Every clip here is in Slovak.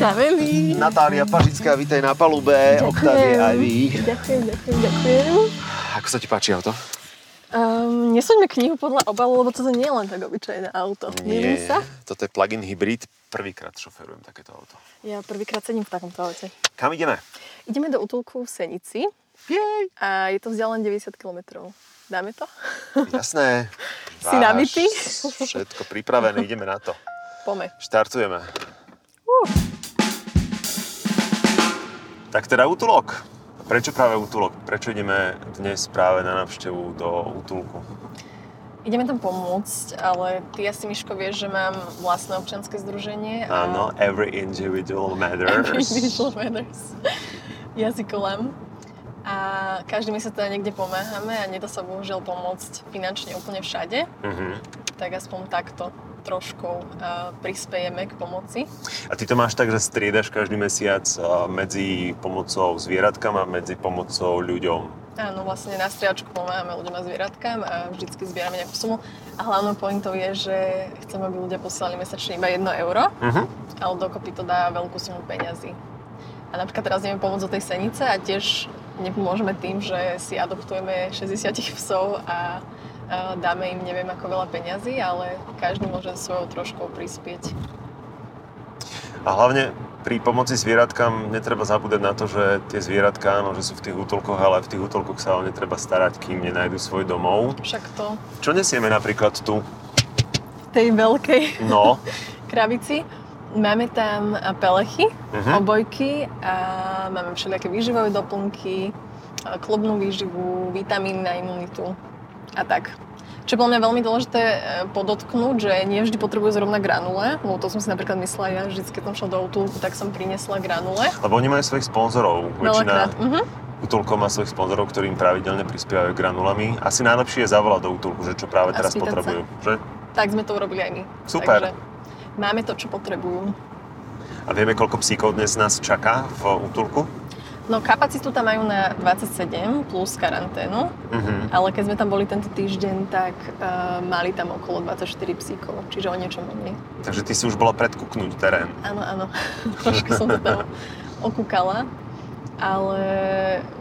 Čaveli. Natália Pažická, vítaj na palube. Octavie aj vy. Ďakujem, ďakujem, ďakujem. Ako sa ti páči auto? Um, nesúďme knihu podľa obalu, lebo toto nie je len tak obyčajné auto. Mýlim sa? toto je plug-in hybrid. Prvýkrát šoferujem takéto auto. Ja prvýkrát sedím v takomto aute. Kam ideme? Ideme do útulku v Senici. Jej. A je to vzdialené 90 km. Dáme to? Jasné. Si nabitý? Všetko pripravené, ideme na to. Pome. Štartujeme. Uh. Tak teda útulok. Prečo práve útulok? Prečo ideme dnes práve na návštevu do útulku? Ideme tam pomôcť, ale ty asi, Miško, vieš, že mám vlastné občianske združenie. A... Áno, every individual matters. Every individual matters. Jazykolem. A každý mesiac teda niekde pomáhame a nedá sa bohužiaľ pomôcť finančne úplne všade. Uh-huh. Tak aspoň takto trošku uh, prispejeme k pomoci. A ty to máš tak, že striedaš každý mesiac uh, medzi pomocou zvieratkám a medzi pomocou ľuďom? Áno, vlastne na striačku pomáhame ľuďom a zvieratkám a vždycky zbierame nejakú sumu. A hlavnou pointou je, že chceme, aby ľudia posielali mesačne iba 1 euro, uh-huh. ale dokopy to dá veľkú sumu peňazí. A napríklad teraz ideme pomôcť do tej senice a tiež nepomôžeme tým, že si adoptujeme 60 psov a dáme im neviem ako veľa peňazí, ale každý môže svojou troškou prispieť. A hlavne pri pomoci zvieratkám netreba zabúdať na to, že tie zvieratka, áno, že sú v tých útolkoch, ale v tých útolkoch sa o ne treba starať, kým nenajdu svoj domov. Však to. Čo nesieme napríklad tu? V tej veľkej no. krabici. Máme tam pelechy, uh-huh. obojky a máme všelijaké výživové doplnky, klubnú výživu, vitamíny na imunitu a tak. Čo bolo mňa veľmi dôležité e, podotknúť, že nie vždy potrebujú zrovna granule, lebo to som si napríklad myslela ja, vždy, keď som šla do útulku, tak som priniesla granule. Lebo oni majú svojich sponzorov. Väčšina uh-huh. útulkov má svojich sponzorov, ktorým pravidelne prispievajú granulami. Asi najlepšie je zavolať do útulku, že čo práve teraz potrebujú. Že? Tak sme to urobili aj my. Super. Takže máme to, čo potrebujú. A vieme, koľko psíkov dnes nás čaká v útulku? No kapacitu tam majú na 27 plus karanténu, uh-huh. ale keď sme tam boli tento týždeň, tak uh, mali tam okolo 24 psíkov, čiže o niečo menej. Takže ty si už bola predkúknúť terén. Áno, áno. Trošku som to tam okúkala. Ale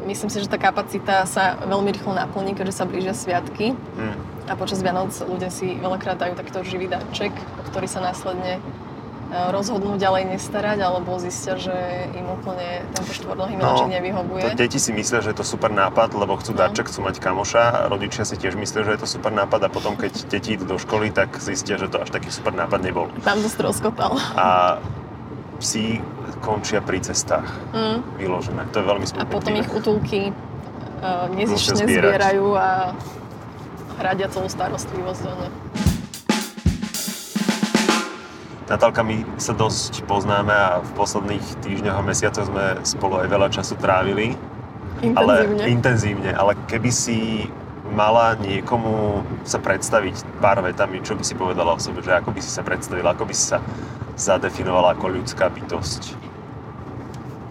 myslím si, že tá kapacita sa veľmi rýchlo naplní, keďže sa blížia sviatky. Mm. A počas Vianoc ľudia si veľakrát dajú takýto živý dáček, ktorý sa následne rozhodnú ďalej nestarať, alebo zistia, že im úplne tento štvornohý no, nevyhovuje. To deti si myslia, že je to super nápad, lebo chcú no. darček, chcú mať kamoša. Rodičia si tiež myslia, že je to super nápad a potom, keď deti idú do školy, tak zistia, že to až taký super nápad nebol. Tam to stroskotal. A psi končia pri cestách. Mm. Vyložené. To je veľmi smutné. A potom ich útulky uh, nezišne zbierajú a hradia celú starostlivosť do ne. Natálka, my sa dosť poznáme a v posledných týždňoch a mesiacoch sme spolu aj veľa času trávili. Intenzívne. Ale, intenzívne, ale keby si mala niekomu sa predstaviť pár vetami, čo by si povedala o sebe, že ako by si sa predstavila, ako by si sa zadefinovala ako ľudská bytosť?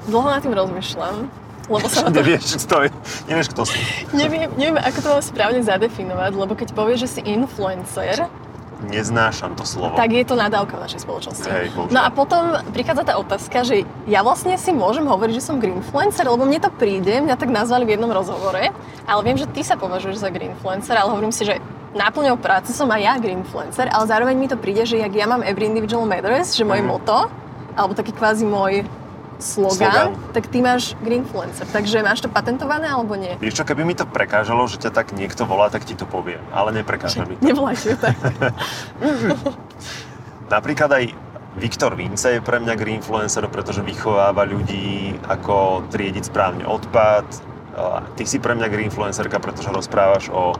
Dlho nad tým rozmýšľam. Lebo sa to... nevieš, kto je, nevieš, kto si. neviem, neviem, ako to mám správne zadefinovať, lebo keď povieš, že si influencer, neznášam to slovo. Tak je to nadávka v našej spoločnosti. Hej, no a potom prichádza tá otázka, že ja vlastne si môžem hovoriť, že som greenfluencer, lebo mne to príde, mňa tak nazvali v jednom rozhovore, ale viem, že ty sa považuješ za greenfluencer, ale hovorím si, že náplňou práce som aj ja greenfluencer, ale zároveň mi to príde, že jak ja mám every individual matters, že moje mm. moto, alebo taký kvázi môj slogan, slogan, tak ty máš Greenfluencer. Takže máš to patentované alebo nie? Vieš čo, keby mi to prekážalo, že ťa tak niekto volá, tak ti to poviem. Ale neprekáža mi to. Nevolajte tak. Napríklad aj Viktor Vince je pre mňa Greenfluencer, pretože vychováva ľudí, ako triediť správne odpad, Ty si pre mňa greenfluencerka, pretože rozprávaš o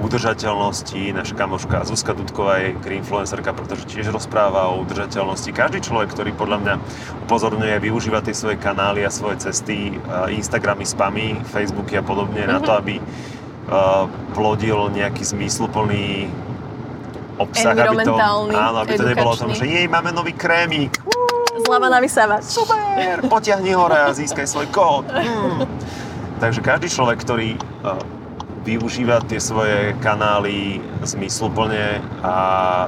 udržateľnosti. Naša kamoška Zuzka Dudková je greenfluencerka, pretože tiež rozpráva o udržateľnosti. Každý človek, ktorý podľa mňa upozorňuje, využíva tie svoje kanály a svoje cesty, Instagramy, spamy, Facebooky a podobne mm-hmm. na to, mhm. aby plodil nejaký zmysluplný obsah, aby to, áno, aby to nebolo o tom, že jej, máme nový krémik. Zľava na vysávač. Super, potiahni hore a získaj svoj kód. Hmm. Takže každý človek, ktorý uh, využíva tie svoje kanály zmysluplne a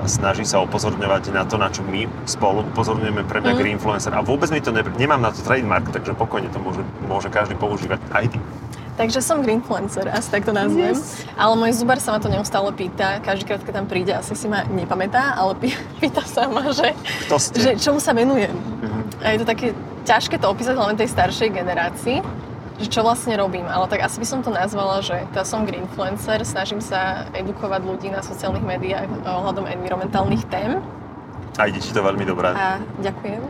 snaží sa upozorňovať na to, na čo my spolu upozorňujeme pre mňa mm. influencer. A vôbec mi to ne, nemám na to trademark, takže pokojne to môže, môže každý používať, aj ty. Takže som greenfluencer, asi tak to nazvem. Yes. Ale môj zubar sa ma to neustále pýta, každýkrát, keď tam príde, asi si ma nepamätá, ale pýta sa ma, že, že čomu sa venujem. Mm-hmm. A je to také ťažké to opísať hlavne tej staršej generácii, že čo vlastne robím, ale tak asi by som to nazvala, že to som greenfluencer, snažím sa edukovať ľudí na sociálnych médiách ohľadom environmentálnych tém. A ide ti to veľmi dobré. A ďakujem.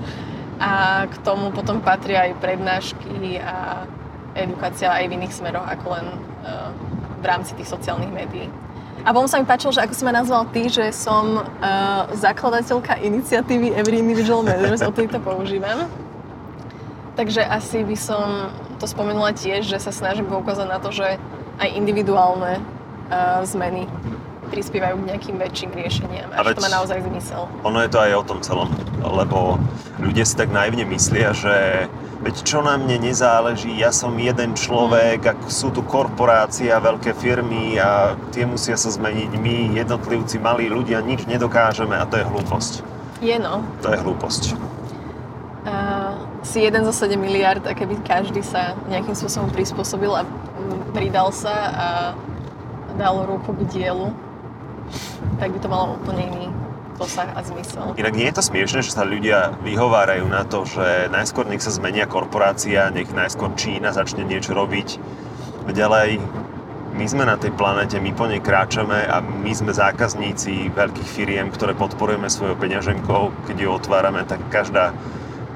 a k tomu potom patria aj prednášky a edukácia aj v iných smeroch, ako len uh, v rámci tých sociálnych médií. A potom sa mi páčilo, že ako si ma nazval ty, že som uh, zakladateľka iniciatívy Every Individual Matters, o tejto používam. Takže asi by som to spomenula tiež, že sa snažím poukázať na to, že aj individuálne uh, zmeny prispievajú k nejakým väčším riešeniam a, že to má naozaj zmysel. Ono je to aj o tom celom, lebo ľudia si tak naivne myslia, že veď čo na mne nezáleží, ja som jeden človek, ako sú tu korporácie a veľké firmy a tie musia sa zmeniť, my jednotlivci, malí ľudia, nič nedokážeme a to je hlúposť. Je no. To je hlúposť. Si jeden zo 7 miliard a keby každý sa nejakým spôsobom prispôsobil a pridal sa a dal ruku k dielu, tak by to malo úplne iný dosah a zmysel. Inak nie je to smiešne, že sa ľudia vyhovárajú na to, že najskôr nech sa zmenia korporácia, nech najskôr Čína začne niečo robiť. Ďalej, my sme na tej planete, my po nej kráčame a my sme zákazníci veľkých firiem, ktoré podporujeme svojou peňaženkou. Keď ju otvárame, tak každá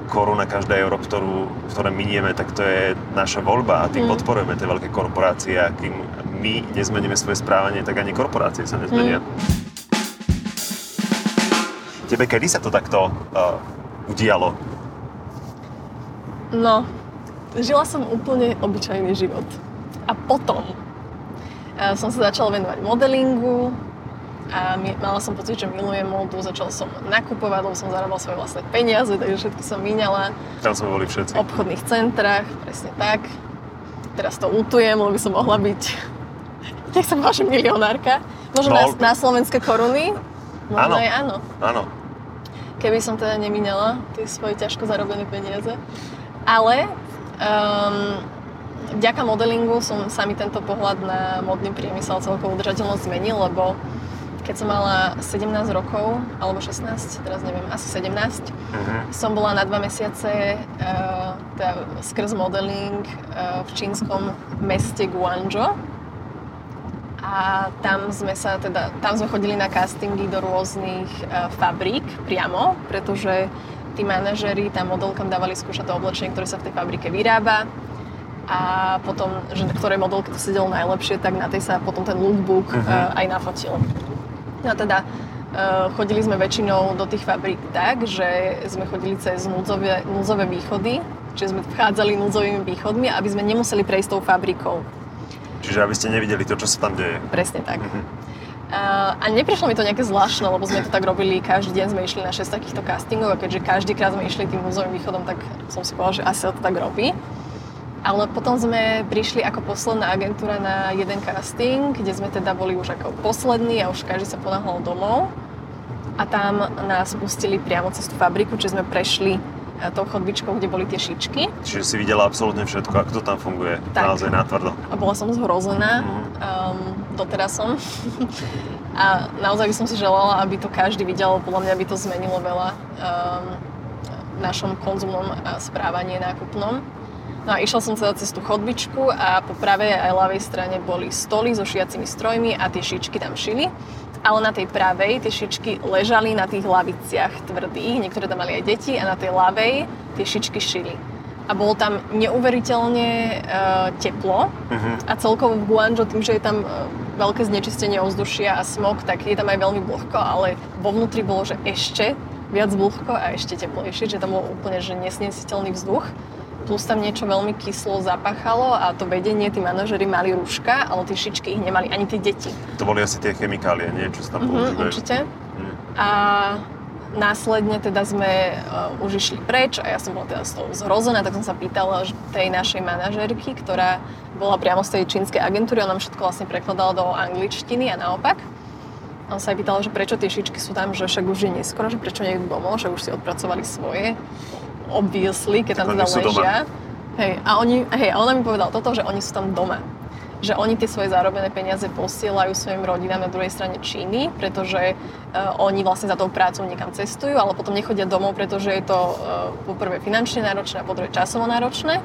koruna, každá euro, ktorú, ktoré minieme, tak to je naša voľba a tým mm. podporujeme tie veľké korporácie a kým my nezmeníme svoje správanie, tak ani korporácie sa nezmenia. Mm. Tebe kedy sa to takto uh, udialo? No, žila som úplne obyčajný život. A potom uh, som sa začala venovať modelingu, a mala som pocit, že milujem módu, začala som nakupovať, lebo som zarábala svoje vlastné peniaze, takže všetky som vyňala. Tam sme boli všetci. V obchodných centrách, presne tak. Teraz to lutujem, lebo by som mohla byť, nech som vaša milionárka. Možno no, na, na slovenské koruny, možno áno. aj áno. Áno. Keby som teda nemínala tie svoje ťažko zarobené peniaze. Ale um, vďaka modelingu som sa mi tento pohľad na modný priemysel celkovo udržateľnosť zmenil, lebo keď som mala 17 rokov, alebo 16, teraz neviem, asi 17, uh-huh. Mhm. som bola na dva mesiace uh, teda skrz modeling uh, v čínskom meste Guangzhou. A tam sme sa teda, tam sme chodili na castingy do rôznych uh, fabrík priamo, pretože tí manažeri tam modelkám dávali skúšať to oblečenie, ktoré sa v tej fabrike vyrába a potom, že ktoré modelke to sedelo najlepšie, tak na tej sa potom ten lookbook uh-huh. uh, aj nafotil. No teda uh, chodili sme väčšinou do tých fabrík tak, že sme chodili cez núdzové, núdzové východy, čiže sme vchádzali núdzovými východmi, aby sme nemuseli prejsť tou fabrikou. Čiže aby ste nevideli to, čo sa tam deje. Presne tak. Uh, a neprišlo mi to nejaké zvláštne, lebo sme to tak robili, každý deň sme išli na 6 takýchto castingov a keďže každý krát sme išli tým núdzovým východom, tak som si povedala, že asi to tak robí. Ale potom sme prišli ako posledná agentúra na jeden casting, kde sme teda boli už ako poslední a už každý sa ponáhľal domov. A tam nás pustili priamo cez tú fabriku, čiže sme prešli e, tou chodbičkou, kde boli tie šičky. Čiže si videla absolútne všetko, ako to tam funguje, tak. naozaj natvrdo. A bola som zhrozená, mm. um, doteraz som. a naozaj by som si želala, aby to každý videl, podľa mňa by to zmenilo veľa um, v našom konzumnom správaní nákupnom. No a išla som teda cez tú chodbičku a po pravej aj ľavej strane boli stoly so šiacimi strojmi a tie šičky tam šili. Ale na tej pravej tie šičky ležali na tých laviciach tvrdých, niektoré tam mali aj deti a na tej ľavej tie šičky šili. A bolo tam neuveriteľne uh, teplo uh-huh. a celkovo v Guangzhou tým, že je tam uh, veľké znečistenie ovzdušia a smog, tak je tam aj veľmi vlhko, ale vo vnútri bolo, že ešte viac vlhko a ešte teplejšie, že tam bol úplne že nesnesiteľný vzduch plus tam niečo veľmi kyslo zapachalo a to vedenie, tí manažery mali rúška, ale tie šičky ich nemali, ani tie deti. To boli asi tie chemikálie, nie? Čo sa tam mm-hmm, Určite. Mm. A následne teda sme uh, už išli preč a ja som bola teda z toho zhrozená, tak som sa pýtala tej našej manažerky, ktorá bola priamo z tej čínskej agentúry, ona nám všetko vlastne prekladala do angličtiny a naopak. A on sa aj pýtala, že prečo tie šičky sú tam, že však už je neskoro, že prečo nejdu domov, že už si odpracovali svoje. Obviously, keď tam teda ležia. Hej, a, oni, hej, a ona mi povedala toto, že oni sú tam doma že oni tie svoje zarobené peniaze posielajú svojim rodinám na druhej strane Číny, pretože uh, oni vlastne za tou prácou niekam cestujú, ale potom nechodia domov, pretože je to uh, po prvé finančne náročné a po druhé časovo náročné.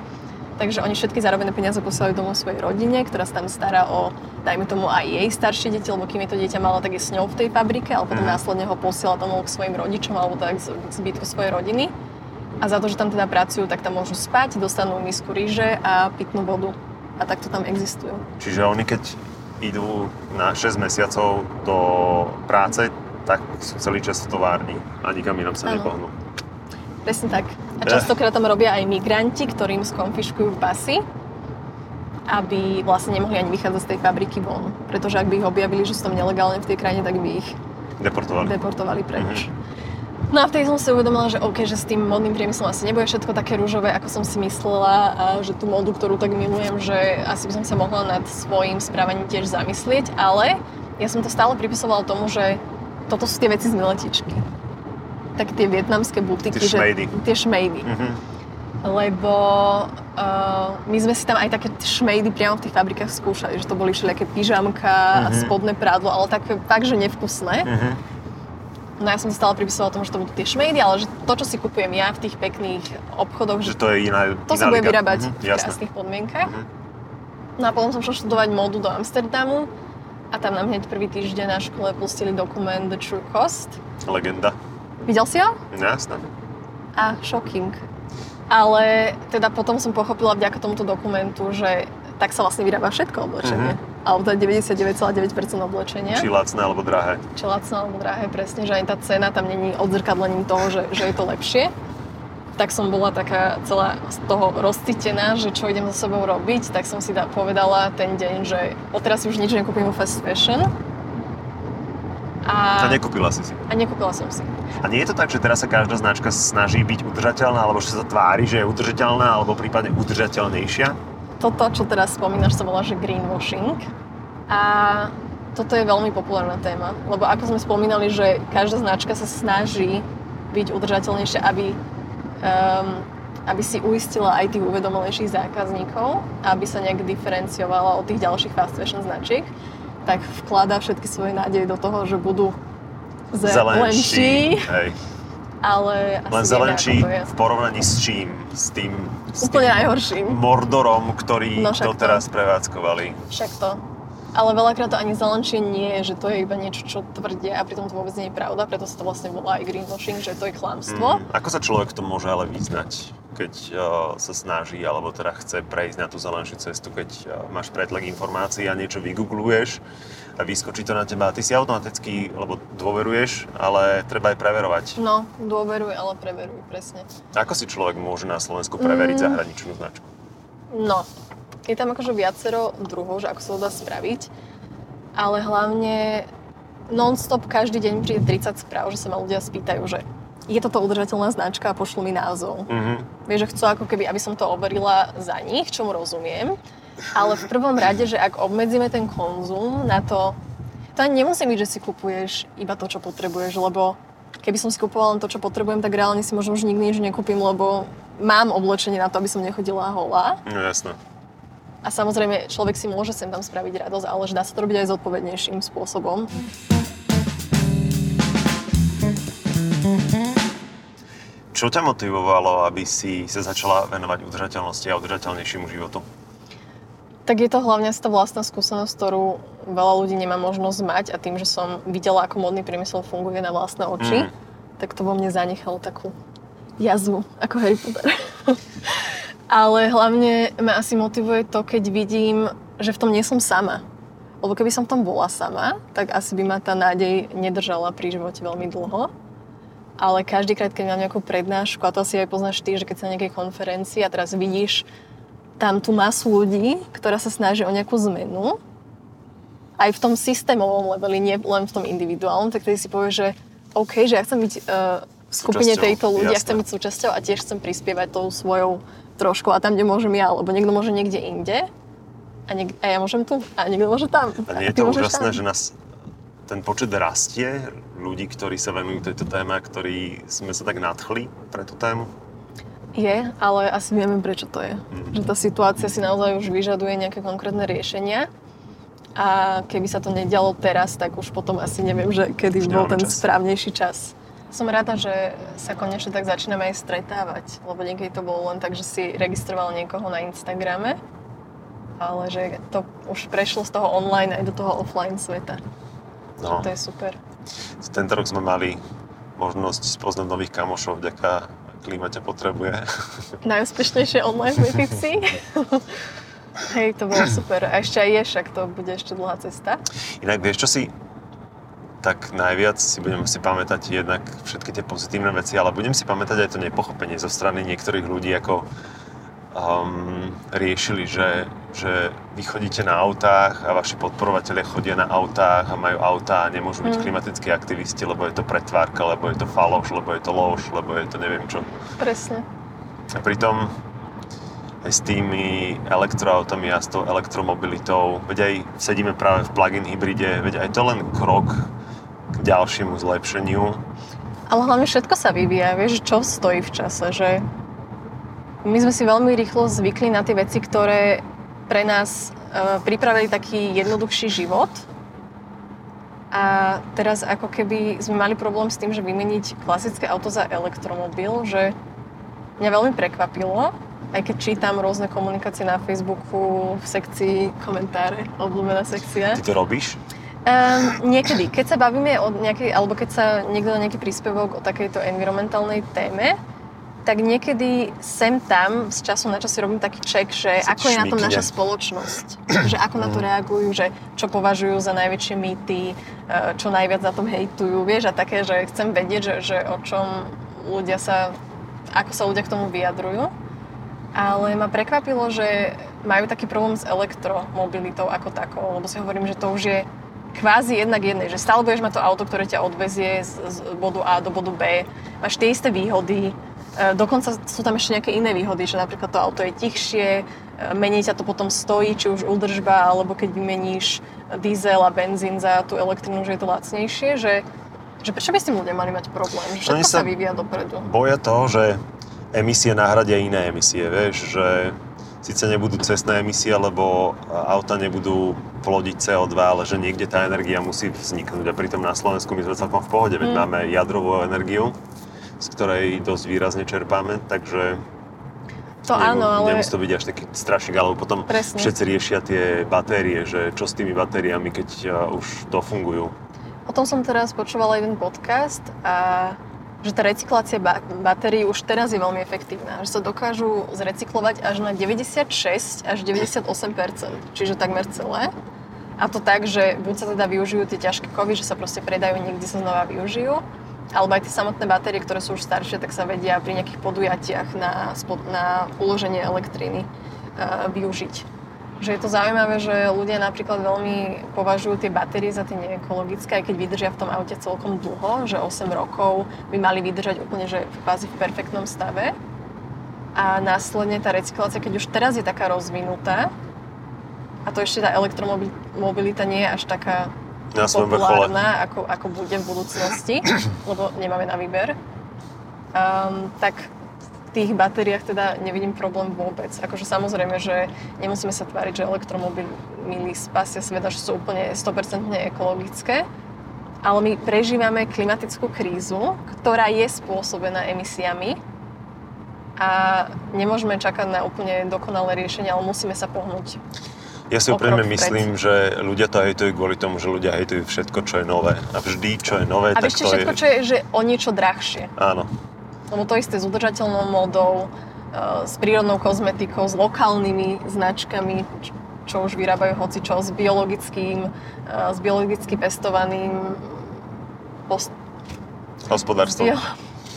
Takže oni všetky zarobené peniaze posielajú domov svojej rodine, ktorá sa tam stará o, dajme tomu, aj jej staršie deti, lebo kým je to dieťa malo, tak je s ňou v tej fabrike, ale potom Mhm. následne ho posiela domov k svojim rodičom alebo tak k zbytku svojej rodiny. A za to, že tam teda pracujú, tak tam môžu spať, dostanú misku ríže a pitnú vodu. A takto tam existujú. Čiže oni keď idú na 6 mesiacov do práce, tak sú celý čas v továrni a nikam inam sa Áno. nepohnú. Presne tak. A častokrát tam robia aj migranti, ktorým skonfiškujú pasy, aby vlastne nemohli ani vychádzať z tej fabriky von. Pretože ak by ich objavili, že sú tam nelegálne v tej krajine, tak by ich Deportovali. deportovali preč. Mhm. No a vtedy som si uvedomila, že OK, že s tým modným priemyslom asi nebude všetko také rúžové, ako som si myslela a že tú modu, ktorú tak milujem, že asi by som sa mohla nad svojim správaním tiež zamyslieť, ale ja som to stále pripisovala tomu, že toto sú tie veci z miletičky. Tak tie vietnamské butiky, Tie že, šmejdy. tie šmejdy. Mhm. Lebo uh, my sme si tam aj také šmejdy priamo v tých fabrikách skúšali, že to boli všelijaké pyžamka a Mhm. spodné prádlo, ale také fakt, že nevkusné. Mhm. No ja som to stále pripisovala tomu, že to budú tie šmejdy, ale že to, čo si kupujem ja v tých pekných obchodoch, Že že to je iná, to iná sa bude vyrábať Mhm, v krásnych podmienkach. Mhm. No a potom som šla študovať módu do Amsterdamu a tam nám hneď prvý týždeň na škole pustili dokument The True Cost. Legenda. Videl si ho? Jasné. A shocking. Ale teda potom som pochopila vďaka tomuto dokumentu, že tak sa vlastne vyrába všetko oblečenie. Mhm. Teda 99,9% oblečenia. Či lacné alebo drahé. či lacné alebo drahé, presne, že ani tá cena tam není odzrkadlením toho, že, že je to lepšie. Tak som bola taká celá z toho rozcítená, že čo idem so sebou robiť, tak som si da, povedala ten deň, že odteraz už nič nekúpim vo fast fashion. A A, nekúpila si si. a nekúpila som si. A nie je to tak, že teraz sa každá značka snaží byť udržateľná, alebo že sa tvári, že je udržateľná, alebo prípadne udržateľnejšia? Toto, čo teraz spomínaš, sa volá, že greenwashing. A toto je veľmi populárna téma, lebo ako sme spomínali, že každá značka sa snaží byť udržateľnejšia, aby, um, aby si uistila aj tých uvedomelejších zákazníkov, aby sa nejak diferenciovala od tých ďalších fast fashion značiek, tak vkladá všetky svoje nádeje do toho, že budú zelenší, Hej. Ale Len to je. v porovnaní s čím? S tým, s Úplne tým najhorším. Mordorom, ktorý No však to to. teraz prevádzkovali. Však to. Ale veľakrát to ani zelenšie nie je, že to je iba niečo, čo tvrdia a pritom to vôbec nie je pravda, preto sa to vlastne volá aj greenwashing, že to je klamstvo. Mm, ako sa človek v tom môže ale vyznať, keď uh, sa snaží, alebo teda chce prejsť na tú zelenšiu cestu, keď uh, máš pretlak informácií a niečo vygoogluješ a vyskočí to na teba ty si automaticky, lebo dôveruješ, ale treba aj preverovať. No, dôveruj, ale preveruj, presne. Ako si človek môže na Slovensku preveriť Mm. zahraničnú značku? No, je tam akože viacero druhov, že ako sa to dá spraviť, ale hlavne non-stop každý deň príde 30 správ, že sa ma ľudia spýtajú, že je toto udržateľná značka a pošlu mi názov. Mhm. Vieš, že chcú ako keby, aby som to overila za nich, čomu rozumiem. Ale v prvom rade, že ak obmedzíme ten konzum na to, to ani nemusí byť, že si kupuješ iba to, čo potrebuješ, lebo keby som si kupovala len to, čo potrebujem, tak reálne si možno už nikdy nič nekúpim, lebo mám oblečenie na to, aby som nechodila holá. No jasné. A samozrejme, človek si môže sem tam spraviť radosť, ale že dá sa to robiť aj zodpovednejším spôsobom. Čo ťa motivovalo, aby si sa začala venovať udržateľnosti a udržateľnejšiemu životu? Tak je to hlavne tá vlastná skúsenosť, ktorú veľa ľudí nemá možnosť mať a tým, že som videla, ako modný priemysel funguje na vlastné oči, Mm. tak to vo mne zanechalo takú jazvu, ako Harry Potter. Ale hlavne ma asi motivuje to, keď vidím, že v tom nie som sama. Lebo keby som v tom bola sama, tak asi by ma tá nádej nedržala pri živote veľmi dlho. Ale každýkrát, keď mám nejakú prednášku, a to asi aj poznáš ty, že keď sa na nejakej konferencii a teraz vidíš tam tú masu ľudí, ktorá sa snaží o nejakú zmenu, aj v tom systémovom leveli, nie len v tom individuálnom, tak tedy si povieš, že OK, že ja chcem byť uh, v skupine Súčasťou, tejto ľudí, ja jasné. chcem byť súčasťou a tiež chcem prispievať tou svojou trošku a tam, kde môžem ja, lebo niekto môže niekde inde a, niek- a ja môžem tu a niekto môže tam. A nie je to úžasné, tam. že nás ten počet rastie, ľudí, ktorí sa venujú tejto téme, a ktorí sme sa tak nadchli pre tú tému? Je, ale asi vieme, prečo to je. Že tá situácia si naozaj už vyžaduje nejaké konkrétne riešenia. A keby sa to nedialo teraz, tak už potom asi neviem, že kedy Už bol ten čas. správnejší čas. Som rada, že sa konečne tak začíname aj stretávať, lebo niekedy to bolo len tak, že si registroval niekoho na Instagrame, ale že to už prešlo z toho online aj do toho offline sveta. No, To je super. tento rok sme mali možnosť spoznať nových kamošov vďaka klíma ťa potrebuje. Najúspešnejšie online meeting Hej, to bolo super. A ešte aj je, však to bude ešte dlhá cesta. Inak vieš, čo si tak najviac si budem si pamätať jednak všetky tie pozitívne veci, ale budem si pamätať aj to nepochopenie zo strany niektorých ľudí, ako um, riešili, že, že vy chodíte na autách a vaši podporovatelia chodia na autách a majú autá a nemôžu byť Mm. klimatickí aktivisti, lebo je to pretvárka, lebo je to faloš, lebo je to lož, lebo je to neviem čo. Presne. A pritom aj s tými elektroautami a s tou elektromobilitou, veď aj sedíme práve v plug-in hybride, veď aj to len krok k ďalšiemu zlepšeniu. Ale hlavne všetko sa vyvíja, vieš, čo stojí v čase, že my sme si veľmi rýchlo zvykli na tie veci, ktoré pre nás e, pripravili taký jednoduchší život. A teraz ako keby sme mali problém s tým, že vymeniť klasické auto za elektromobil, že mňa veľmi prekvapilo, aj keď čítam rôzne komunikácie na Facebooku, v sekcii komentáre, obľúbená sekcia. Ty to robíš? Um, niekedy, keď sa bavíme o nejakej, alebo keď sa niekto dá nejaký príspevok o takejto environmentálnej téme, tak niekedy sem tam z času na čas si robím taký check, že ako je na tom naša spoločnosť. že ako na to reagujú, že čo považujú za najväčšie mýty, eh, čo najviac na tom hejtujú, vieš, a také, že chcem vedieť, že, že o čom ľudia sa, ako sa ľudia k tomu vyjadrujú. Ale ma prekvapilo, že majú taký problém s elektromobilitou ako takou, lebo si hovorím, že to už je kvázi jednak jednej, že stále budeš mať to auto, ktoré ťa odvezie z, z bodu A do bodu B, máš tie isté výhody, e, dokonca sú tam ešte nejaké iné výhody, že napríklad to auto je tichšie, e, menej ťa to potom stojí, či už údržba, alebo keď vymeníš diesel a benzín za tú elektrínu, že je to lacnejšie, že, že prečo by s tým ľudia mali mať problém? Všetko sa sa- vyvíja dopredu. Boja toho, že emisie nahradia iné emisie, vieš, že síce nebudú cestné emisie, lebo auta nebudú plodiť CO2, ale že niekde tá energia musí vzniknúť. A pritom na Slovensku my sme celkom v pohode, veď Mm. máme jadrovú energiu, z ktorej dosť výrazne čerpáme, takže To áno, ale nemusí to byť až taký strašník, alebo potom Presne. všetci riešia tie batérie, že čo s tými batériami, keď uh, už dofungujú. O tom som teraz počúvala jeden podcast a že tá recyklácia ba- batérií už teraz je veľmi efektívna. Že sa dokážu zrecyklovať až na 96 až 98% čiže takmer celé. A to tak, že buď sa teda využijú tie ťažké kovy, že sa proste predajú, niekde sa znova využijú, alebo aj tie samotné batérie, ktoré sú už staršie, tak sa vedia pri nejakých podujatiach na, na uloženie elektriny uh, využiť že je to zaujímavé, že ľudia napríklad veľmi považujú tie batérie za tie neekologické, aj keď vydržia v tom aute celkom dlho, že 8 rokov by mali vydržať úplne, že kvázi v perfektnom stave. A následne tá recyklácia, keď už teraz je taká rozvinutá, a to ešte tá elektromobilita nie je až taká Na svojom vrchole. ako, ako bude v budúcnosti, lebo nemáme na výber, um, tak v tých batériách teda nevidím problém vôbec. Akože samozrejme, že nemusíme sa tváriť, že elektromobily spasia sveta, že sú úplne 100% ekologické, ale my prežívame klimatickú krízu, ktorá je spôsobená emisiami a nemôžeme čakať na úplne dokonalé riešenie, ale musíme sa pohnúť. Ja si úprimne myslím, že ľudia to hejtujú kvôli tomu, že ľudia hejtujú všetko, čo je nové. A vždy, čo je nové, A tak to všetko, je... čo je že o niečo drahšie. Áno. Lebo to isté s udržateľnou módou, e, s prírodnou kozmetikou, s lokálnymi značkami, čo už vyrábajú hocičo, s biologickým, e, s biologicky pestovaným post- Hospodárstvo. bio-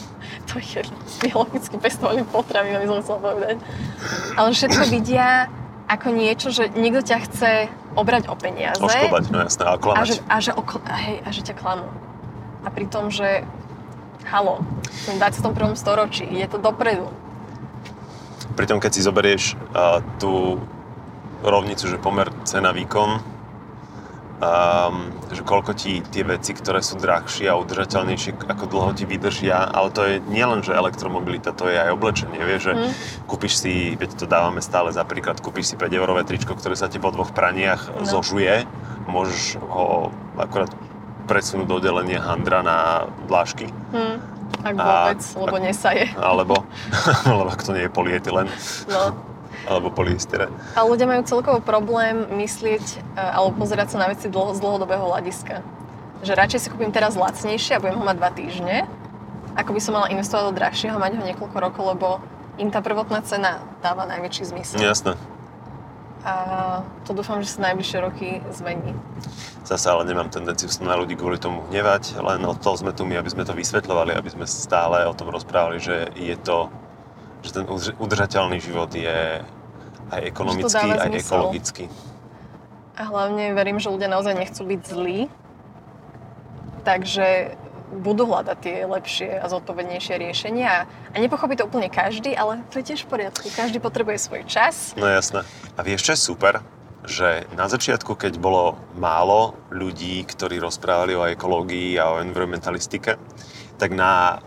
to je biologicky pestovaným potravinami, som chcela povedať. Ale všetko vidia ako niečo, že niekto ťa chce obrať o peniaze. Ošklbať, no jasné, a A klamať. že, a, že okl- a hej, a že ťa klamú. A pri tom, že halo, v 21. storočí, je to dopredu. Pritom, keď si zoberieš uh, tú rovnicu, že pomer cena-výkon, um, že koľko ti tie veci, ktoré sú drahšie a udržateľnejšie, ako dlho ti vydržia, ale to je nielen, že elektromobilita, to je aj oblečenie, vieš, že mm. kúpiš si, veď to dávame stále za príklad, kúpiš si 5 eurové tričko, ktoré sa ti po dvoch praniach no. zožuje, môžeš ho akorát presunúť do oddelenia handra na dlášky. Mm. Ak vôbec, a, lebo nesaje. Alebo, alebo ak to nie je polyetylen. No alebo polyestere. Ale ľudia majú celkovo problém myslieť e, alebo pozerať sa na veci dlho, z dlhodobého hľadiska. Že radšej si kúpim teraz lacnejšie a budem ho mať dva týždne, ako by som mala investovať do drahšieho a mať ho niekoľko rokov, lebo im tá prvotná cena dáva najväčší zmysel. Jasné. A to dúfam, že sa najbližšie roky zmení. Zase ale nemám tendenciu sa na ľudí kvôli tomu hnevať, len o to sme tu my, aby sme to vysvetľovali, aby sme stále o tom rozprávali, že je to, že ten udržateľný život je aj ekonomicky, aj zmysel. ekologicky. A hlavne verím, že ľudia naozaj nechcú byť zlí, takže budú hľadať tie lepšie a zodpovednejšie riešenia. A nepochopí to úplne každý, ale to je tiež v poriadku. Každý potrebuje svoj čas. No jasné. A vieš, čo je super? Že na začiatku, keď bolo málo ľudí, ktorí rozprávali o ekológii a o environmentalistike, tak na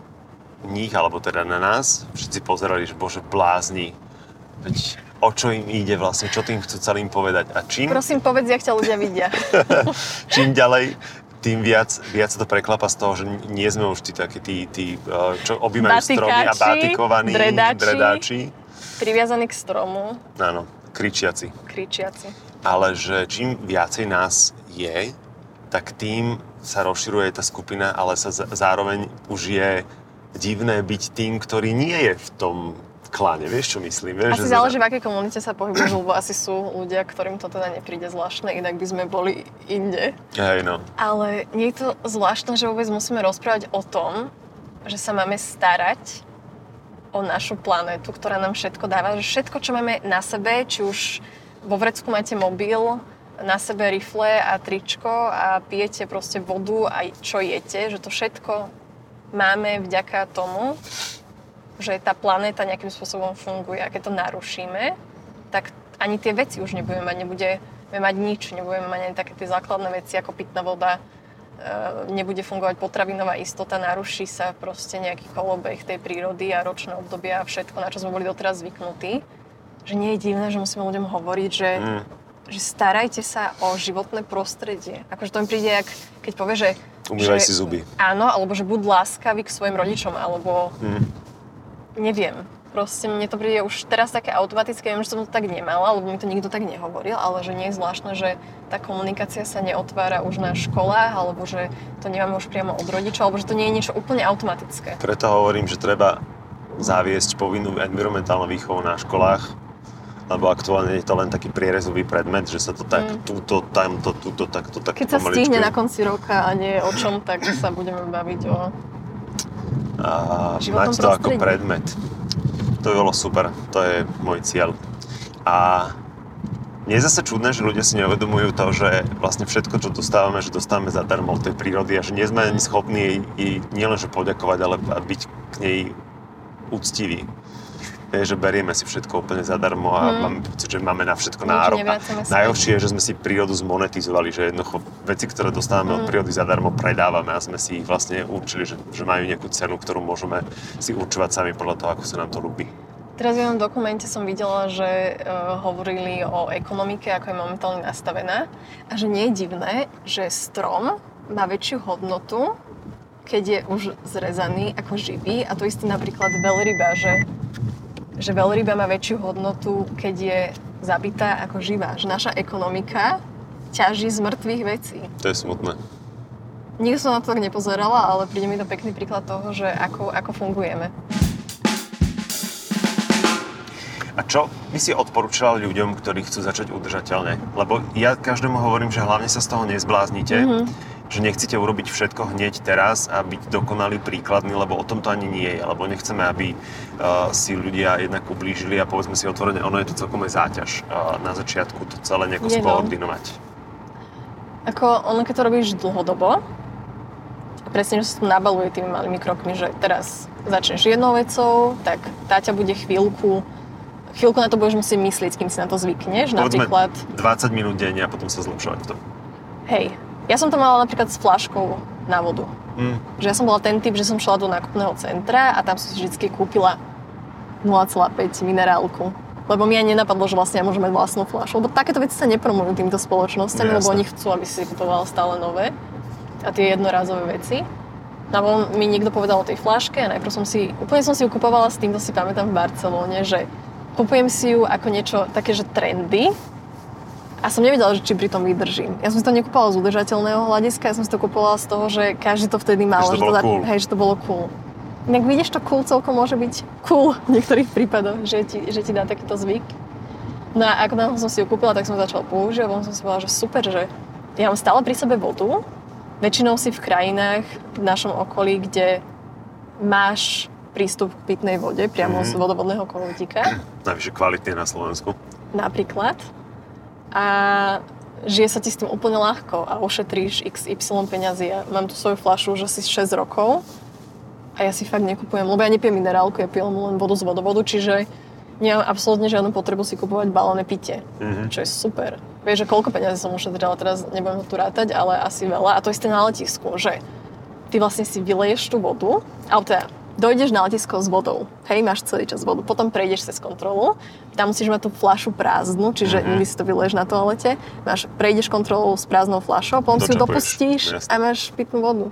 nich, alebo teda na nás, všetci pozerali, že bože, blázni. Veď o čo im ide vlastne, čo tým chcú celým povedať a čím... Prosím, povedz, jak ťa ľudia vidia. čím ďalej, tým viac, viac sa to preklapa z toho, že nie sme už tí takí, tí, tí čo objímajú stromy a bátikovaní, dredáči, dredáči. Priviazaní k stromu. Áno, kričiaci. Kričiaci. Ale že čím viacej nás je, tak tým sa rozširuje tá skupina, ale sa zároveň už je divné byť tým, ktorý nie je v tom klane, vieš čo myslím? Vieš, asi že záleží, v akej komunite sa pohybuješ, lebo asi sú ľudia, ktorým to teda nepríde zvláštne, inak by sme boli inde. Hej, no. Ale nie je to zvláštne, že vôbec musíme rozprávať o tom, že sa máme starať o našu planetu, ktorá nám všetko dáva, že všetko, čo máme na sebe, či už vo vrecku máte mobil, na sebe rifle a tričko a pijete proste vodu a čo jete, že to všetko máme vďaka tomu, že tá planéta nejakým spôsobom funguje a keď to narušíme, tak ani tie veci už nebudeme mať, nebudeme mať nič, nebudeme mať ani také tie základné veci ako pitná voda, e, nebude fungovať potravinová istota, naruší sa proste nejaký kolobeh tej prírody a ročné obdobia a všetko, na čo sme boli doteraz zvyknutí. Že nie je divné, že musíme ľuďom hovoriť, že, mm. že starajte sa o životné prostredie. Akože to mi príde, jak, keď povie, že... Umývaj si zuby. Áno, alebo že buď láskavý k svojim rodičom, alebo mm neviem. Proste mne to príde už teraz také automatické, viem, že som to tak nemala, lebo mi to nikto tak nehovoril, ale že nie je zvláštne, že tá komunikácia sa neotvára už na školách, alebo že to nemáme už priamo od rodičov, alebo že to nie je niečo úplne automatické. Preto hovorím, že treba zaviesť povinnú environmentálnu výchovu na školách, lebo aktuálne je to len taký prierezový predmet, že sa to tak mm. túto, tamto, túto, takto, tak Keď sa stihne na konci roka a nie o čom, tak sa budeme baviť o a mať to ako predmet. To by bolo super, to je môj cieľ. A nie je zase čudné, že ľudia si neuvedomujú to, že vlastne všetko, čo dostávame, že dostávame zadarmo od tej prírody a že nie sme ani schopní jej, jej nielenže poďakovať, ale byť k nej úctiví je, že berieme si všetko úplne zadarmo a hmm. máme pocit, že máme na všetko nárok. A najhoršie je, že sme si prírodu zmonetizovali, že jednoducho veci, ktoré dostávame hmm. od prírody zadarmo, predávame a sme si ich vlastne určili, že, že majú nejakú cenu, ktorú môžeme si určovať sami podľa toho, ako sa nám to ľúbi. Teraz v jednom dokumente som videla, že uh, hovorili o ekonomike, ako je momentálne nastavená a že nie je divné, že strom má väčšiu hodnotu, keď je už zrezaný ako živý a to isté napríklad veľryba, že že veľryba má väčšiu hodnotu, keď je zabitá ako živá. Že naša ekonomika ťaží z mŕtvych vecí. To je smutné. Nikto som na to tak nepozerala, ale príde mi to pekný príklad toho, že ako, ako fungujeme. A čo by si odporúčala ľuďom, ktorí chcú začať udržateľne? Lebo ja každému hovorím, že hlavne sa z toho nezbláznite. Mm-hmm že nechcete urobiť všetko hneď teraz a byť dokonalý, príkladný, lebo o tom to ani nie je, lebo nechceme, aby uh, si ľudia jednak ublížili a povedzme si otvorene, ono je to celkom aj záťaž uh, na začiatku to celé nejako je, no. skoordinovať. Ako ono, keď to robíš dlhodobo, presne, že sa to nabaluje tými malými krokmi, že teraz začneš jednou vecou, tak tá ťa bude chvíľku chvíľku na to budeš musieť myslieť, kým si na to zvykneš. Povedzme Napríklad, 20 minút denne a potom sa zlepšovať v tom. hej, ja som to mala napríklad s flaškou na vodu. Mm. Že ja som bola ten typ, že som šla do nákupného centra a tam som si vždy kúpila 0,5 minerálku. Lebo mi aj nenapadlo, že vlastne ja môžem mať vlastnú fľašu. Lebo takéto veci sa nepromujú týmto spoločnosťami, No, lebo oni chcú, aby si kupoval stále nové. A tie jednorázové veci. No a mi niekto povedal o tej fľaške a najprv som si, úplne som si ju kupovala s týmto si pamätám v Barcelóne, že kupujem si ju ako niečo také, že trendy, a som nevedela, že či pri tom vydržím. Ja som si to nekupovala z udržateľného hľadiska, ja som si to kupovala z toho, že každý to vtedy mal. Že to bolo dá- cool. Hej, že to bolo cool. Inak vidíš, to cool celkom môže byť cool v niektorých prípadoch, že ti, že ti dá takýto zvyk. No a ako náhle som si ju kúpila, tak som začala používať, potom som si povedala, že super, že ja mám stále pri sebe vodu, väčšinou si v krajinách v našom okolí, kde máš prístup k pitnej vode priamo z Mhm. vodovodného kohútika Najvyššie kvalitne na Slovensku. napríklad. A žije sa ti s tým úplne ľahko a ošetríš XY peňazí. Ja mám tu svoju flašu už asi 6 rokov a ja si fakt nekupujem, lebo ja nepijem minerálku, ja pijem len vodu z vodovodu, čiže nemám absolútne žiadnu potrebu si kupovať balóne pite, Mhm. čo je super. Vieš, že koľko peňazí som ušetrila, teraz nebudem tu rátať, ale asi veľa. A to isté na letisku, že ty vlastne si vyleješ tú vodu, alebo teda dojdeš na letisko s vodou, hej, máš celý čas vodu, potom prejdeš cez kontrolu, tam musíš mať tú fľašu prázdnu, čiže Mhm. nikdy si to vyleješ na toalete, máš, prejdeš kontrolu s prázdnou fľašou, potom si ju dopustíš jasné. a máš pitnú vodu.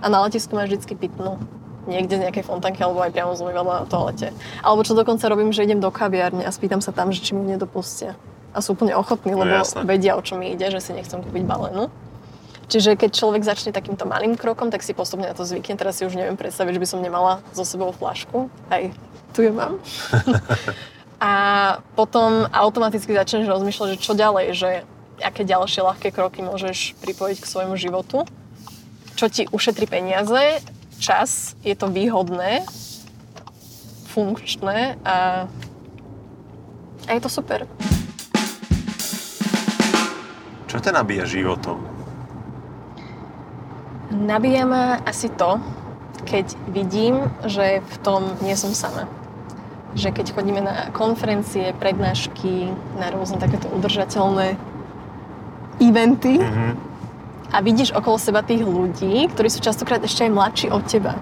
A na letisku máš vždy pitnú. Niekde z nejakej fontanky alebo aj priamo z umývadla na toalete. Alebo čo dokonca robím, že idem do kaviárne a spýtam sa tam, že či mi nedopustia. A sú úplne ochotní, No lebo jasné. vedia, o čo mi ide, že si nechcem kúpiť balénu. Čiže keď človek začne takýmto malým krokom, tak si postupne na to zvykne. Teraz si už neviem predstaviť, že by som nemala so sebou flašku. Aj tu ju mám. a potom automaticky začneš rozmýšľať, že čo ďalej, že aké ďalšie ľahké kroky môžeš pripojiť k svojmu životu. Čo ti ušetrí peniaze, čas, je to výhodné, funkčné a, a je to super. Čo ťa nabíja životom? Nabíja ma asi to, keď vidím, že v tom nie som sama. Že keď chodíme na konferencie, prednášky, na rôzne takéto udržateľné eventy Mhm. a vidíš okolo seba tých ľudí, ktorí sú častokrát ešte aj mladší od teba.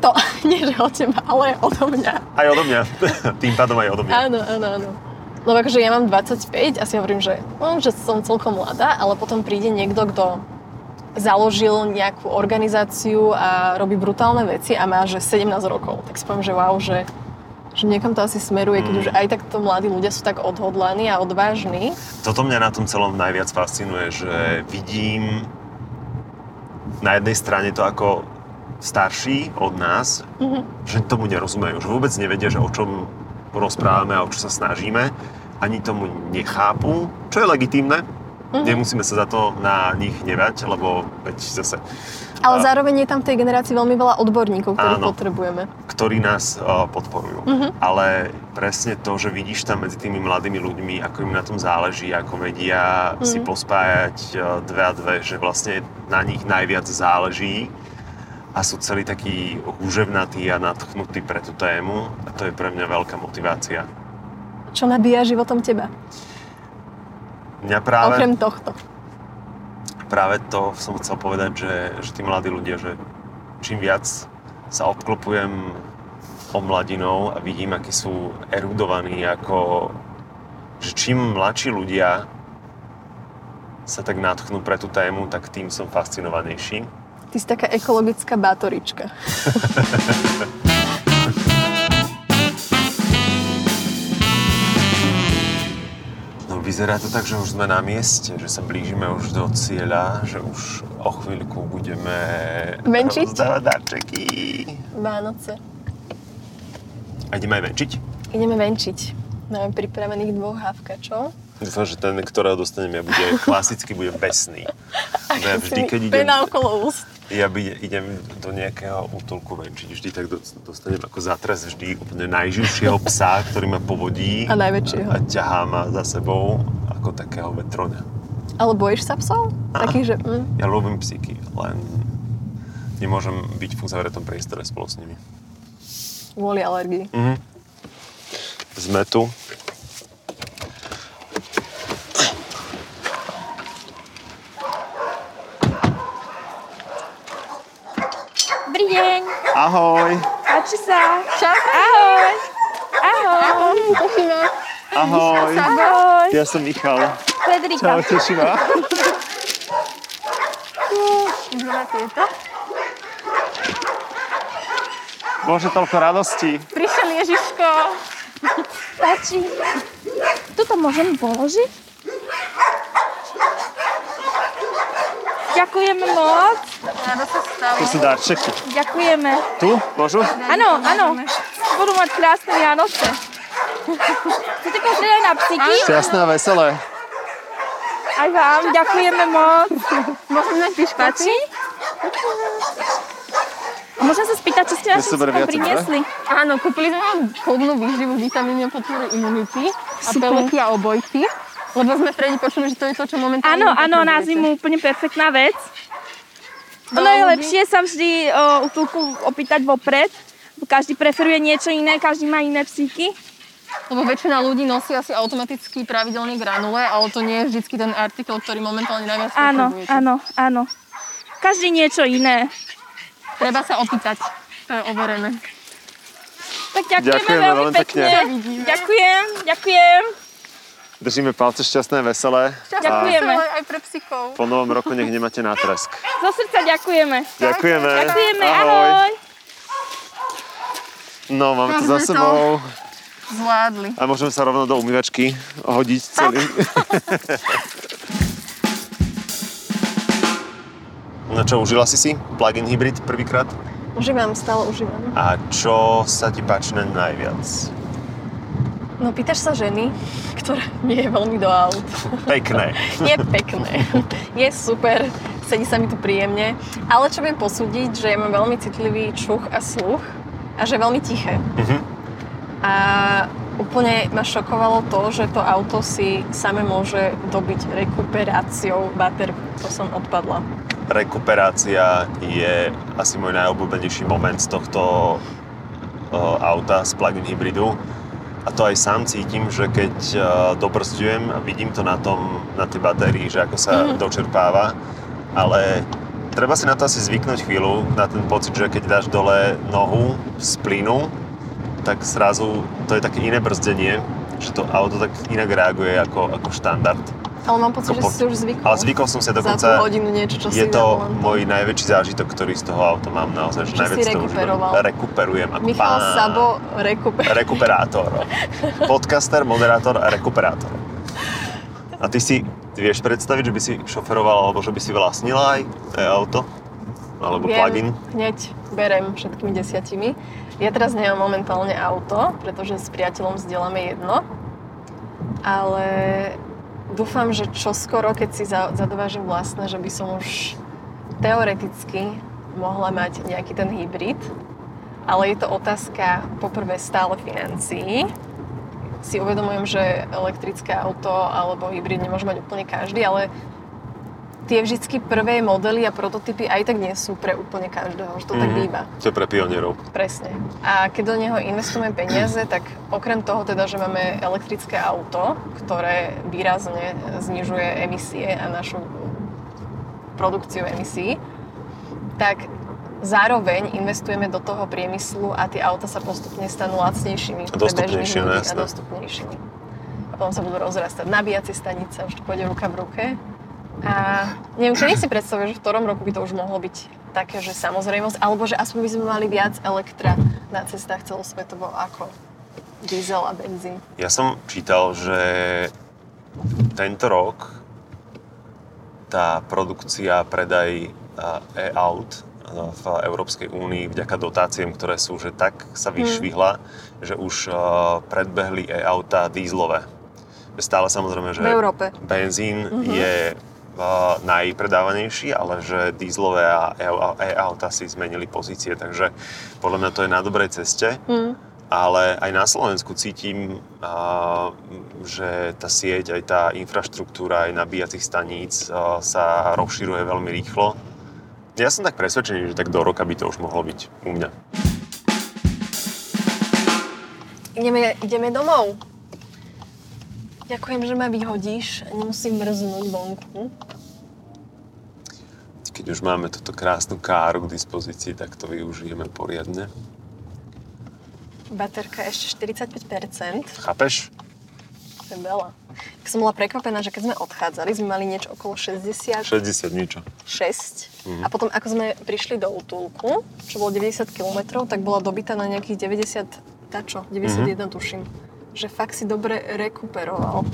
To, nie že od teba, ale odo mňa. Aj odo mňa. Tým pádom aj odo mňa. Áno, áno, áno. Lebo akože ja mám 25 a si hovorím, že, no, že som celkom mladá, ale potom príde niekto, kto založil nejakú organizáciu a robí brutálne veci a má že 17 rokov. Tak si poviem, že wow, že, že niekam to asi smeruje, keď Mm. už aj takto mladí ľudia sú tak odhodlaní a odvážni. Toto mňa na tom celom najviac fascinuje, že vidím na jednej strane to ako starší od nás, Mhm. že tomu nerozumejú, že vôbec nevedia, že o čom rozprávame a o čo sa snažíme, ani tomu nechápu, čo je legitímne. Mhm. Nemusíme sa za to na nich hnevať, lebo veď zase, Ale A- zároveň je tam v tej generácii veľmi veľa odborníkov, ktorých Áno. potrebujeme. ktorí nás uh, podporujú. Mhm. Ale presne to, že vidíš tam medzi tými mladými ľuďmi, ako im na tom záleží, ako vedia si Mhm. pospájať uh, dve a dve, že vlastne na nich najviac záleží a sú celí takí húževnatí a nadchnutí pre tú tému a to je pre mňa veľká motivácia. Čo nabíja životom teba? Mňa práve, Okrem tohto. práve to som chcel povedať, že, že tí mladí ľudia, že čím viac sa obklopujem o mladinou a vidím, akí sú erudovaní, ako že čím mladší ľudia sa tak natchnú pre tú tému, tak tým som fascinovanejší. Ty si taká ekologická bátorička. vyzerá to tak, že už sme na mieste, že sa blížime už do cieľa, že už o chvíľku budeme Venčiť? rozdávať darčeky. Vánoce. A ideme aj venčiť? Ideme venčiť. Máme pripravených dvoch hávkačov. Dúfam, že ten, ktorého dostanem ja, bude klasicky, bude besný. Ja vždy, keď idem, okolo úst. Ja by, idem do nejakého útulku venčiť, vždy tak do- dostanem ako zatres vždy úplne najživšieho psa, ktorý ma povodí A najväčšieho. a ťahá ma za sebou ako takého vetroňa. Ale bojíš sa psov? Takých, že... Mm, Ja ľúbim psíky, len nemôžem byť v uzavretom priestore spolu s nimi. Kvôli alergii. Mhm. Sme tu. Dobrý deň. Ahoj. Páči sa. Čau, Ahoj. Ahoj. Tešíme. Ahoj. Ahoj. Ja som Michal. Federika. teším ma. Ideme tieto. Bože, toľko radosti. Prišiel Ježiško. Páči. Tuto môžem položiť? Ďakujeme moc. Rado sa stalo. To sú darčeky. Ďakujeme. Tu? Môžu? Áno, áno. Budú mať krásne Vianoce. Chcete pozrieť aj na psíky? Šťastné a veselé. Aj vám. Ďakujeme moc. Môžem mať? A môžem sa spýtať, čo ste našim psíkom priniesli? Áno, kúpili sme vám chodnú výživu, vitamíny a podporu imunity a peluky a obojky. Lebo sme Fredi počuli, že to je to, čo momentálne Áno, áno, na zimu úplne perfektná vec. Ono je lepšie sa vždy o, u chvíľku opýtať vopred. Každý preferuje niečo iné, každý má iné psíky. Lebo väčšina ľudí nosí asi automaticky pravidelne granule, ale to nie je vždy ten artikel, ktorý momentálne najviac Áno, áno, áno. Každý niečo iné. Treba sa opýtať. To je overené. Tak ďakujeme, Ďakujeme veľmi pekne. pekne. Ďakujem, ďakujem. Držíme palce šťastné, veselé. Ďakujeme. Aj pre psíkov. A po novom roku nech nemáte nátresk. Zo srdca ďakujeme. Ďakujeme. Ďakujeme, ahoj. No, máme to za sebou. Zvládli. A môžeme sa rovno do umývačky hodiť celý. no čo, užila si si plug-in hybrid prvýkrát? Užívam, stále užívam. A čo sa ti páči najviac? No pýtaš sa ženy, ktorá nie je veľmi do aut. Pekné. Je pekné. Je super. Sedí sa mi tu príjemne. Ale čo viem posúdiť, že ja mám veľmi citlivý čuch a sluch a že je veľmi tiché. Mhm. A úplne ma šokovalo to, že to auto si same môže dobiť rekuperáciou baterky. To som odpadla. Rekuperácia je asi môj najobľúbenejší moment z tohto auta z plug-in hybridu. A to aj sám cítim, že keď uh, dobrzďujem a vidím to na, tom, na tej batérii, že ako sa Mhm. dočerpáva, ale treba si na to asi zvyknúť chvíľu, na ten pocit, že keď dáš dole nohu z plynu, tak zrazu to je také iné brzdenie, že to auto tak inak reaguje ako, ako štandard. Ale mám pocit, že po- si už zvykol. Ale zvykol som sa Za dokonca... tú hodinu niečo, čo je si to za volantom. môj najväčší zážitok, ktorý z toho auta mám naozaj. Že Že si najviac užívam. rekuperoval. Rekuperujem ako Michal pán. Sabo, rekuper. Rekuperátor. Podcaster, moderátor a rekuperátor. A ty si ty vieš predstaviť, že by si šoferoval alebo že by si vlastnila aj e-auto? Alebo plug-in? hneď berem všetkými desiatimi. Ja teraz nemám momentálne auto, pretože s priateľom vzdielame jedno. Ale dúfam, že čoskoro, keď si za- zadovážim vlastné, že by som už teoreticky mohla mať nejaký ten hybrid. Ale je to otázka poprvé stále financií. Si uvedomujem, že elektrické auto alebo hybrid nemôže mať úplne každý, ale tie vždycky prvé modely a prototypy aj tak nie sú pre úplne každého, že to tak Mhm. býva. To je pre pionierov. Presne. A keď do neho investujeme peniaze, tak okrem toho teda, že máme elektrické auto, ktoré výrazne znižuje emisie a našu produkciu emisí, tak zároveň investujeme do toho priemyslu a tie auta sa postupne stanú lacnejšími A dostupnejšie, no ľudí a jasné. dostupnejšími. A potom sa budú rozrastať nabíjacie stanice, už to pôjde ruka v ruke. A neviem, či si predstavuješ, že v ktorom roku by to už mohlo byť také, že samozrejmosť, alebo že aspoň by sme mali viac elektra na cestách celosvetovo ako diesel a benzín. Ja som čítal, že tento rok tá produkcia, predaj e-aut v Európskej únii vďaka dotáciám, ktoré sú, že tak sa vyšvihla, že už a, predbehli e-auta dízlové. Stále samozrejme, že benzín je a, najpredávanejší, ale že dízlové a e- e-auta si zmenili pozície, takže podľa mňa to je na dobrej ceste Hm. ale aj na Slovensku cítim, a, že tá sieť, aj tá infraštruktúra, aj nabíjacích staníc sa rozširuje veľmi rýchlo Ja som tak presvedčený, že tak do roka by to už mohlo byť u mňa. Ideme, ideme domov. Ďakujem, že ma vyhodíš nemusím mrznúť vonku. Keď už máme túto krásnu káru k dispozícii, tak to využijeme poriadne. Baterka ešte 45%. Chápeš? To je veľa. Tak som bola prekvapená, že keď sme odchádzali, sme mali niečo okolo 60 60 niečo. 6 Mhm. a potom ako sme prišli do útulku, čo bolo 90 km, tak bola dobytá na nejakých 90, tačo, 91 Mhm. tuším. Že fakt si dobre rekuperoval.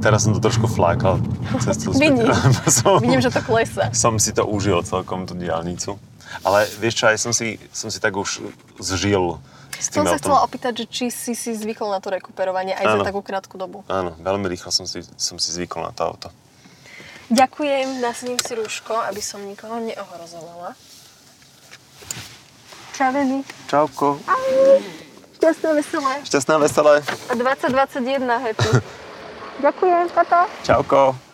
Teraz som to trošku flákal cestu. Vidím. som, Vidím, že to klesa. som si to užil celkom, tú diálnicu. Ale vieš čo, aj som si, som si tak už zžil s tým Som sa chcela opýtať, že či si si zvykol na to rekuperovanie aj Áno. za takú krátku dobu. Áno, veľmi rýchlo som si, som si zvykol na to auto. Ďakujem, nasadím si rúško, aby som nikoho neohrozovala. Čaveny. Čauko. Šťastné, veselé. Šťastná, veselé. A 2021 happy. Ďakujem, tata. Čauko.